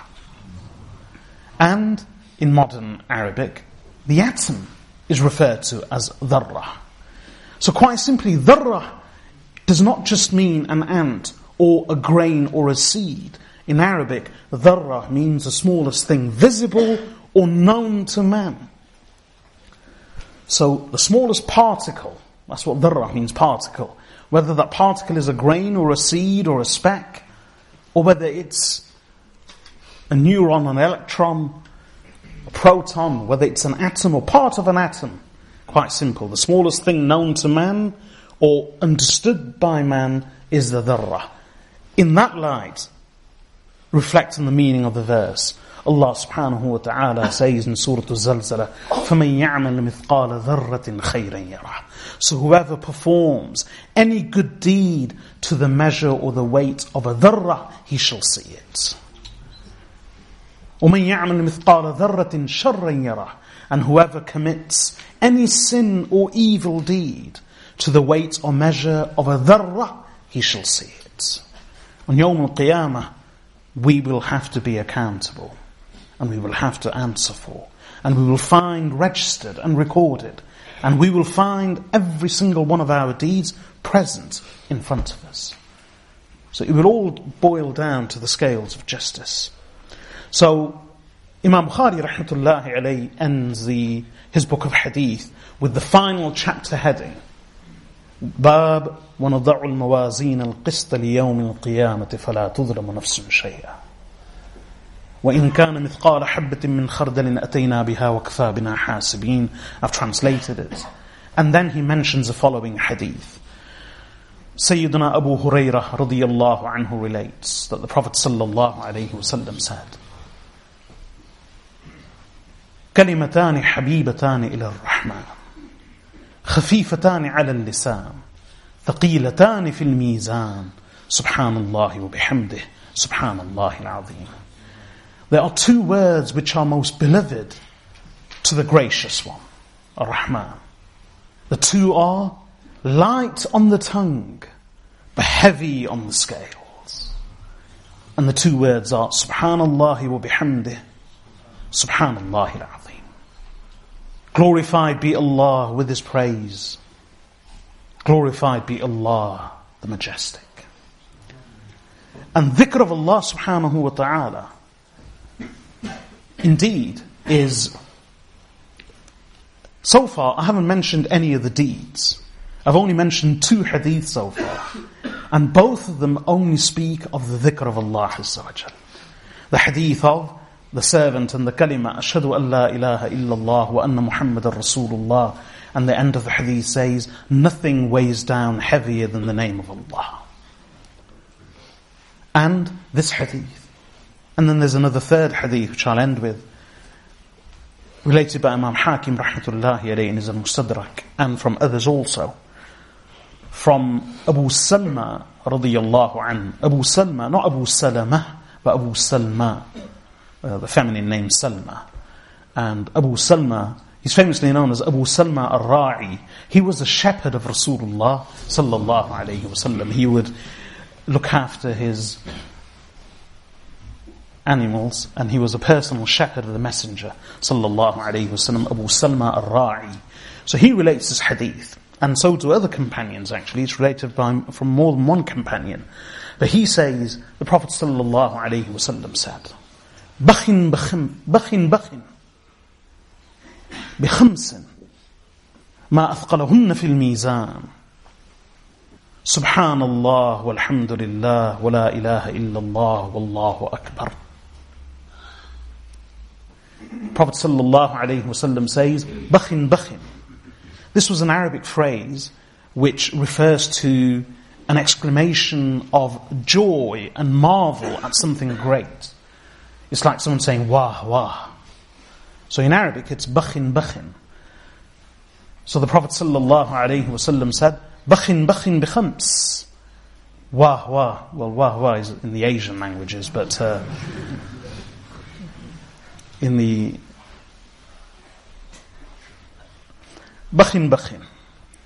And in modern Arabic, the atom is referred to as dharra. So quite simply, dharra does not just mean an ant or a grain or a seed. In Arabic, dharra means the smallest thing visible or known to man. So the smallest particle, that's what dharra means, particle. Whether that particle is a grain or a seed or a speck, or whether it's a neutron, an electron, a proton, whether it's an atom or part of an atom. Quite simple. The smallest thing known to man or understood by man is the dharra. In that light, reflect on the meaning of the verse. Allah subhanahu wa ta'ala says in Surah Al-Zalzala, فَمَنْ يَعْمَلْ مِثْقَالَ ذَرَّةٍ خَيْرًا يَرَهُ So whoever performs any good deed to the measure or the weight of a dharra, he shall see it. وَمَنْ يَعْمَلْ مِثْقَالَ ذَرَّةٍ شَرًّا يَرَهُ And whoever commits any sin or evil deed to the weight or measure of a dharra, he shall see it. On Yawm al-Qiyamah, we will have to be accountable and we will have to answer for. And we will find registered and recorded. And we will find every single one of our deeds present in front of us. So it will all boil down to the scales of justice. So Imam Bukhari rahmatullahi alayhi ends the, his book of hadith with the final chapter heading. باب ونضع الموازين القسط ليوم القيامة فلا تظلم نفس شيئا وإن كان مثقال حبة من خردل أتينا بها وكفى بنا حاسبين I've translated it and then he mentions the following hadith Sayyidina Abu Hurairah radiyallahu anhu relates that the Prophet sallallahu alayhi wasallam said كلمتان حبيبتان إلى الرحمن خفيفتان على اللسان ثقيلتان في الميزان سبحان الله وبحمده سبحان الله العظيم There are two words which are most beloved to the gracious one, Ar-Rahman. The two are light on the tongue, but heavy on the scales. And the two words are Subhanallah wa bihamdih, Subhanallah al Glorified be Allah with His praise. Glorified be Allah, the Majestic. And dhikr of Allah subhanahu wa ta'ala indeed is so far I haven't mentioned any of the deeds. I've only mentioned two hadiths so far. And both of them only speak of the dhikr of Allah Azza The hadith of the servant and the kalima, Ashadu an la ilaha illallah wa anna Muhammadan Rasulullah. And the end of the hadith says, nothing weighs down heavier than the name of Allah. And this hadith. And then there's another third hadith which I'll end with. Related by Imam Hakim rahmatullahi alayhi in his Mustadrak and from others also. From Abu Salma radiyallahu an. Abu Salma, not Abu Salama, but Abu Salma, uh, the feminine name Salma. And Abu Salma He's famously known as Abu Salma al-Ra'i. He was a shepherd of Rasulullah sallallahu alayhi wasallam. He would look after his animals and he was a personal shepherd of the messenger sallallahu alayhi wasallam Abu Salma al-Ra'i. So he relates this hadith and so do other companions actually. It's related by, from more than one companion. But he says, the Prophet sallallahu alayhi wasallam said, Bakhin, bakhin, bakhin, bakhin. بخمس ما أثقلهن في الميزان سبحان الله والحمد لله ولا إله إلا الله والله أكبر Prophet wasallam says, Bakhin bakhin. This was an Arabic phrase which refers to an exclamation of joy and marvel at something great. It's like someone saying, Wah, wah. So in Arabic, it's bakhin bakhin. So the Prophet ﷺ said, bakhin bakhin bikhams. Wah wah. Well, wah wah is in the Asian languages, but uh, in the bakhin bakhin.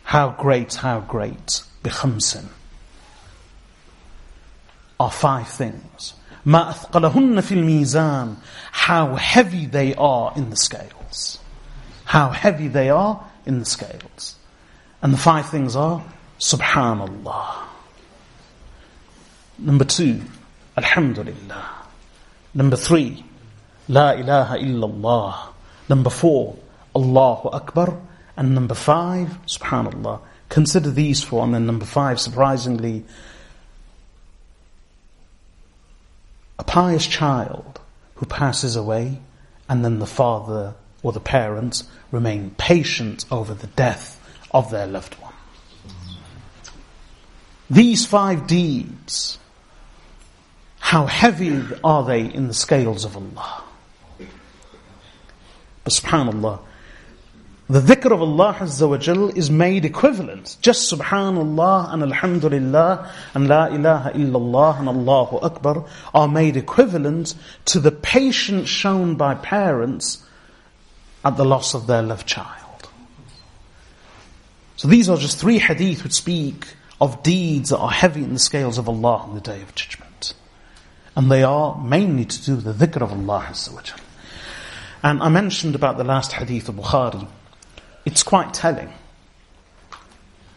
How great, how great. Bikhamsin. Are five things. ما أثقلهن في الميزان how heavy they are in the scales how heavy they are in the scales and the five things are subhanallah number two alhamdulillah number three la ilaha illallah number four allahu akbar and number five subhanallah consider these four and then number five surprisingly a pious child who passes away and then the father or the parents remain patient over the death of their loved one. These five deeds, how heavy are they in the scales of Allah? SubhanAllah, the dhikr of Allah Azza wa Jal is made equivalent. Just subhanallah and alhamdulillah and la ilaha illallah and Allahu Akbar are made equivalent to the patience shown by parents at the loss of their loved child. So these are just three hadith which speak of deeds that are heavy in the scales of Allah on the day of judgment. And they are mainly to do with the dhikr of Allah Azza wa Jal. And I mentioned about the last hadith of Bukhari it's quite telling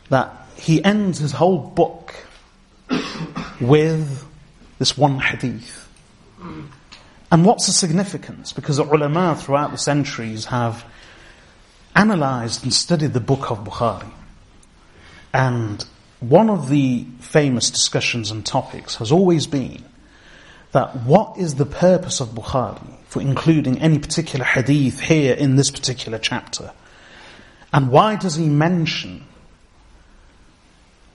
that he ends his whole book with this one hadith. And what's the significance? Because the ulama throughout the centuries have analyzed and studied the book of Bukhari. And one of the famous discussions and topics has always been that what is the purpose of Bukhari for including any particular hadith here in this particular chapter? And why does he mention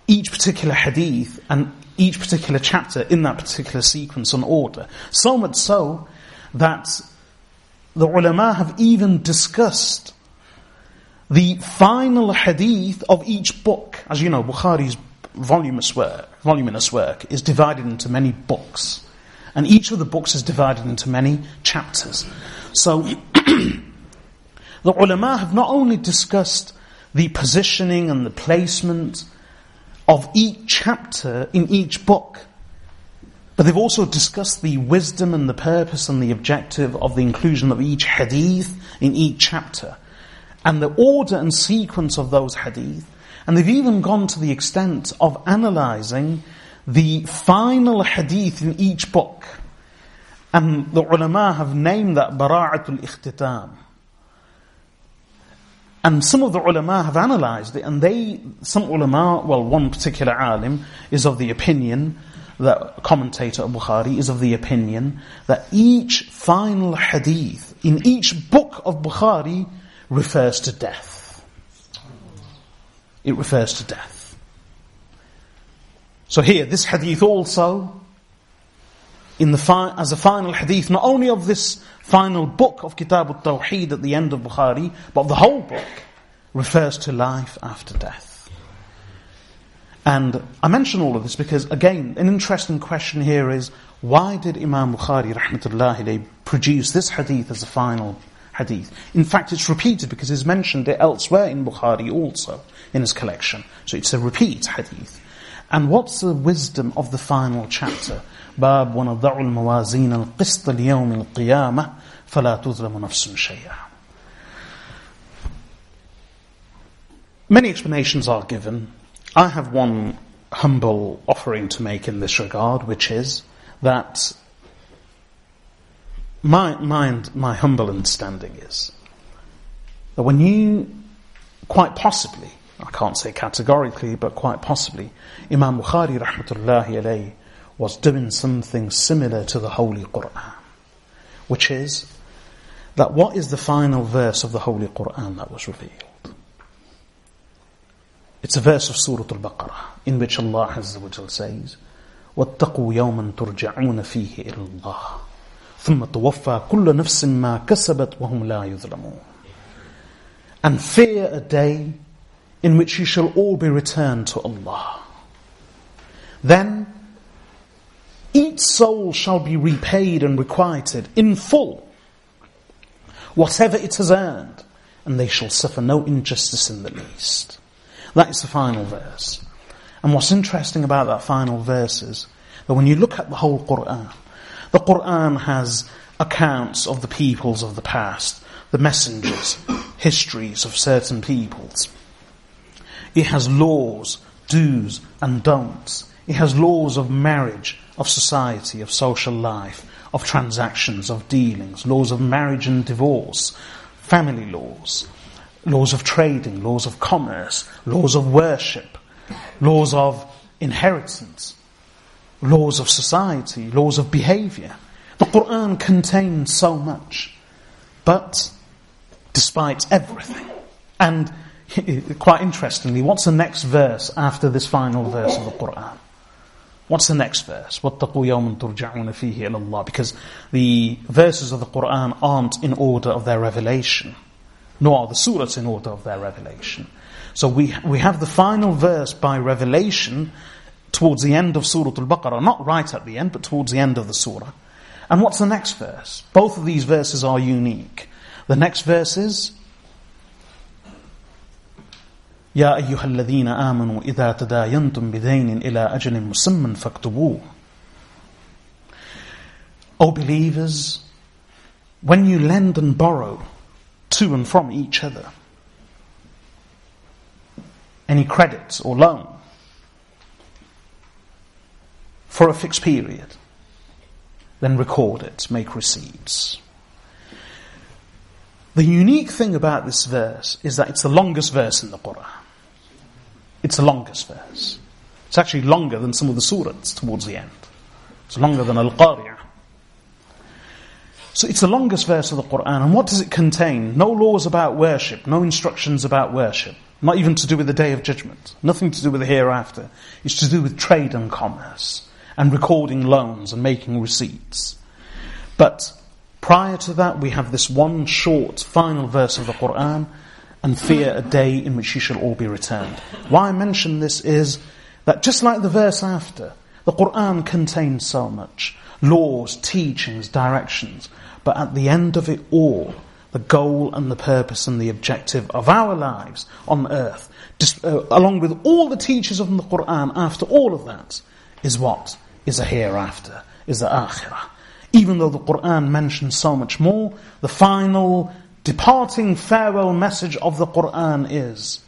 each particular hadith and each particular chapter in that particular sequence and order? So much so that the ulama have even discussed the final hadith of each book. As you know, Bukhari's voluminous work, voluminous work is divided into many books. And each of the books is divided into many chapters. So [clears throat] The ulama have not only discussed the positioning and the placement of each chapter in each book, but they've also discussed the wisdom and the purpose and the objective of the inclusion of each hadith in each chapter, and the order and sequence of those hadith, and they've even gone to the extent of analyzing the final hadith in each book. And the ulama have named that bara'atul ikhtitam and some of the ulama have analysed it, and they, some ulama, well, one particular alim is of the opinion that commentator of Bukhari is of the opinion that each final hadith in each book of Bukhari refers to death. It refers to death. So here, this hadith also, in the fi- as a final hadith, not only of this final book of Kitab al-Tawheed at the end of Bukhari, but the whole book refers to life after death. And I mention all of this because, again, an interesting question here is, why did Imam Bukhari, rahmatullahi produce this hadith as a final hadith? In fact, it's repeated because he's mentioned elsewhere in Bukhari also, in his collection. So it's a repeat hadith. And what's the wisdom of the final chapter? باب ونضع الموازين القسط ليوم القيامة فلا تظلم نفس شيئا. Many explanations are given. I have one humble offering to make in this regard, which is that my, my, my humble understanding is that when you, quite possibly, I can't say categorically, but quite possibly, Imam Bukhari rahmatullahi alayhi was doing something similar to the Holy Quran, which is that what is the final verse of the Holy Quran that was revealed? It's a verse of Surah Al-Baqarah in which Allah Azza wa Jal says, واتقوا يوما ترجعون فيه إلى الله ثم توفى كل نفس ما كسبت وهم لا يظلمون And fear a day in which you shall all be returned to Allah. Then each soul shall be repaid and requited in full whatever it has earned, and they shall suffer no injustice in the least. That is the final verse. And what's interesting about that final verse is that when you look at the whole Quran, the Quran has accounts of the peoples of the past, the messengers, [coughs] histories of certain peoples. It has laws, do's and don'ts. It has laws of marriage, of society, of social life, of transactions, of dealings, laws of marriage and divorce, family laws laws of trading, laws of commerce, laws of worship, laws of inheritance, laws of society, laws of behavior. The Quran contains so much, but despite everything. And [laughs] quite interestingly, what's the next verse after this final verse of the Quran? What's the next verse? وَاتَّقُوا يَوْمًا تُرْجَعُونَ فِيهِ إِلَى اللَّهِ Because the verses of the Quran aren't in order of their revelation nor are the surahs in order of their revelation. So we, we have the final verse by revelation towards the end of Surah Al-Baqarah, not right at the end, but towards the end of the surah. And what's the next verse? Both of these verses are unique. The next verse is, يا أيها الذين آمنوا إذا تداينتم بدين إلى أجل مسمى فاكتبوه O believers, when you lend and borrow to and from each other. Any credits or loan for a fixed period, then record it, make receipts. The unique thing about this verse is that it's the longest verse in the Quran. It's the longest verse. It's actually longer than some of the surahs towards the end. It's longer than Al-Qari'ah. So it's the longest verse of the Quran. And what does it contain? No laws about worship, no instructions about worship, not even to do with the day of judgment, nothing to do with the hereafter. It's to do with trade and commerce, and recording loans and making receipts. But prior to that, we have this one short final verse of the Quran, and fear a day in which you shall all be returned. Why I mention this is that just like the verse after, the Quran contains so much laws, teachings, directions. But at the end of it all, the goal and the purpose and the objective of our lives on earth, just, uh, along with all the teachers of the Quran after all of that, is what? Is a hereafter, is the akhirah. Even though the Quran mentions so much more, the final departing farewell message of the Quran is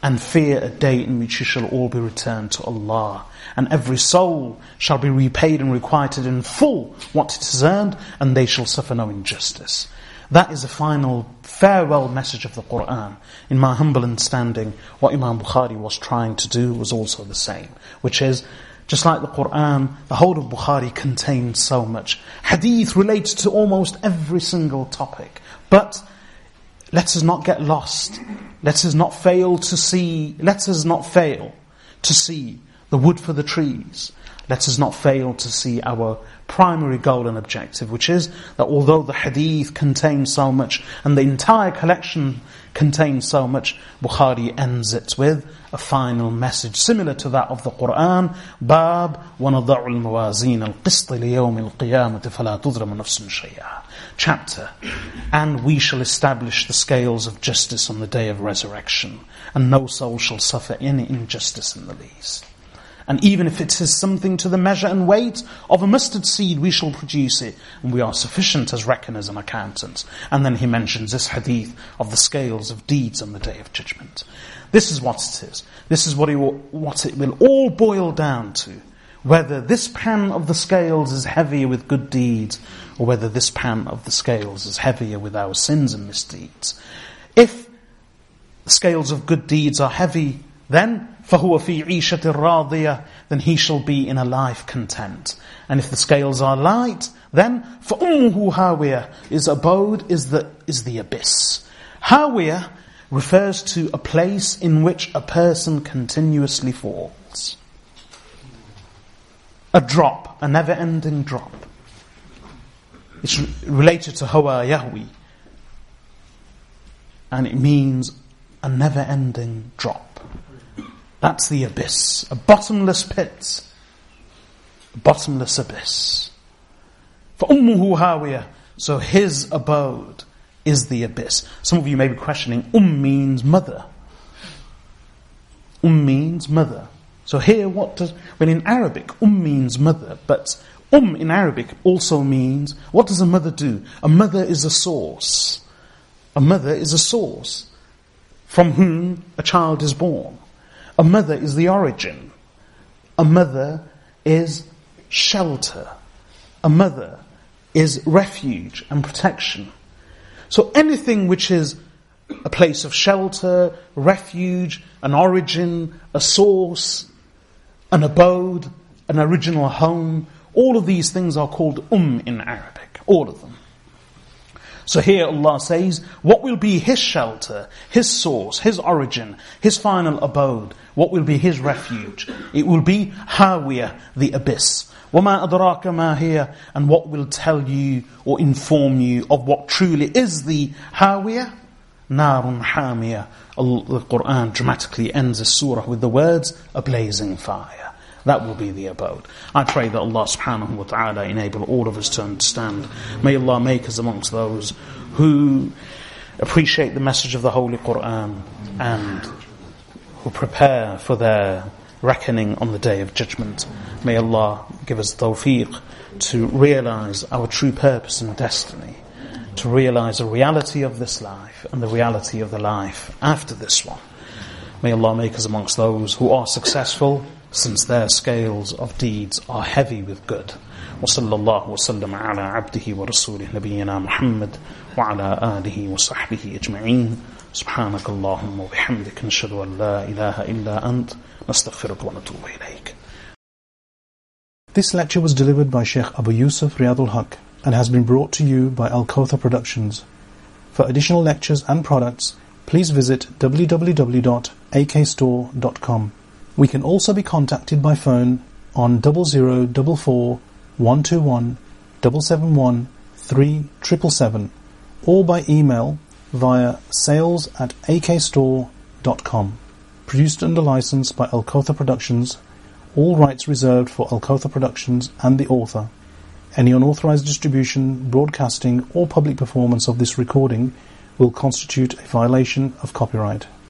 and fear a day in which you shall all be returned to Allah. And every soul shall be repaid and requited in full what it has earned, and they shall suffer no injustice. That is the final farewell message of the Quran. In my humble understanding, what Imam Bukhari was trying to do was also the same, which is Just like the Quran, the whole of Bukhari contains so much. Hadith relates to almost every single topic. But let us not get lost. Let us not fail to see, let us not fail to see the wood for the trees. Let us not fail to see our primary goal and objective, which is that although the hadith contains so much and the entire collection contains so much, Bukhari ends it with a final message similar to that of the Quran. Bab وَنَضَعُ الْمَوَازِينَ الْقِسْطِ لِيَوْمِ الْقِيَامَةِ فَلَا تُظْلَمُ نَفْسٌ شَيْئًا Chapter. And we shall establish the scales of justice on the day of resurrection, and no soul shall suffer any injustice in the least. And even if it is something to the measure and weight of a mustard seed, we shall produce it. And we are sufficient as reckoners and accountants. And then he mentions this hadith of the scales of deeds on the day of judgment. This is what it is. This is what it, will, what it will all boil down to. Whether this pan of the scales is heavier with good deeds, or whether this pan of the scales is heavier with our sins and misdeeds. If the scales of good deeds are heavy, then فَهُوَ فِي عِيشَةٍ رَاضِيَةٍ Then he shall be in a life content. And if the scales are light, then فَأُمُّهُ هَاوِيَةٍ His abode is the, is the abyss. Hawiyah refers to a place in which a person continuously falls. A drop, a never ending drop. It's related to Hawa yahwi, and it means a never ending drop. That's the abyss. A bottomless pit. A bottomless abyss. For ummuhu hawiyah. So his abode is the abyss. Some of you may be questioning, um means mother. Um means mother. So here what does, well in Arabic, um means mother, but um in Arabic also means, what does a mother do? A mother is a source. A mother is a source from whom a child is born. A mother is the origin. A mother is shelter. A mother is refuge and protection. So anything which is a place of shelter, refuge, an origin, a source, an abode, an original home, all of these things are called um in Arabic. All of them. So here Allah says, what will be His shelter, His source, His origin, His final abode? What will be His refuge? It will be Hawiyah, the abyss. وَمَا أَدْرَاكَ مَا هِيَ And what will tell you or inform you of what truly is the Hawiyah? نَارٌ حَامِيَةٌ The Quran dramatically ends the surah with the words, a blazing fire. That will be the abode. I pray that Allah subhanahu wa ta'ala enable all of us to understand. May Allah make us amongst those who appreciate the message of the Holy Quran and who prepare for their reckoning on the day of judgment. May Allah give us tawfiq to realize our true purpose and destiny, to realize the reality of this life and the reality of the life after this one. May Allah make us amongst those who are successful since their scales of deeds are heavy with good. وصلى الله وسلم على عبده ورسوله نبينا محمد وعلى آله وصحبه أجمعين سبحانك اللهم وبحمدك نشهد أن لا إله إلا أنت نستغفرك ونتوب إليك This lecture was delivered by Sheikh Abu Yusuf Riyadul Haq and has been brought to you by Al-Kauthar Productions. For additional lectures and products, please visit www.akstore.com. We can also be contacted by phone on 0044 121 771 3777 or by email via sales at akstore.com. Produced under license by Al-Kauthar Productions. All rights reserved for Al-Kauthar Productions and the author. Any unauthorized distribution, broadcasting, or public performance of this recording will constitute a violation of copyright.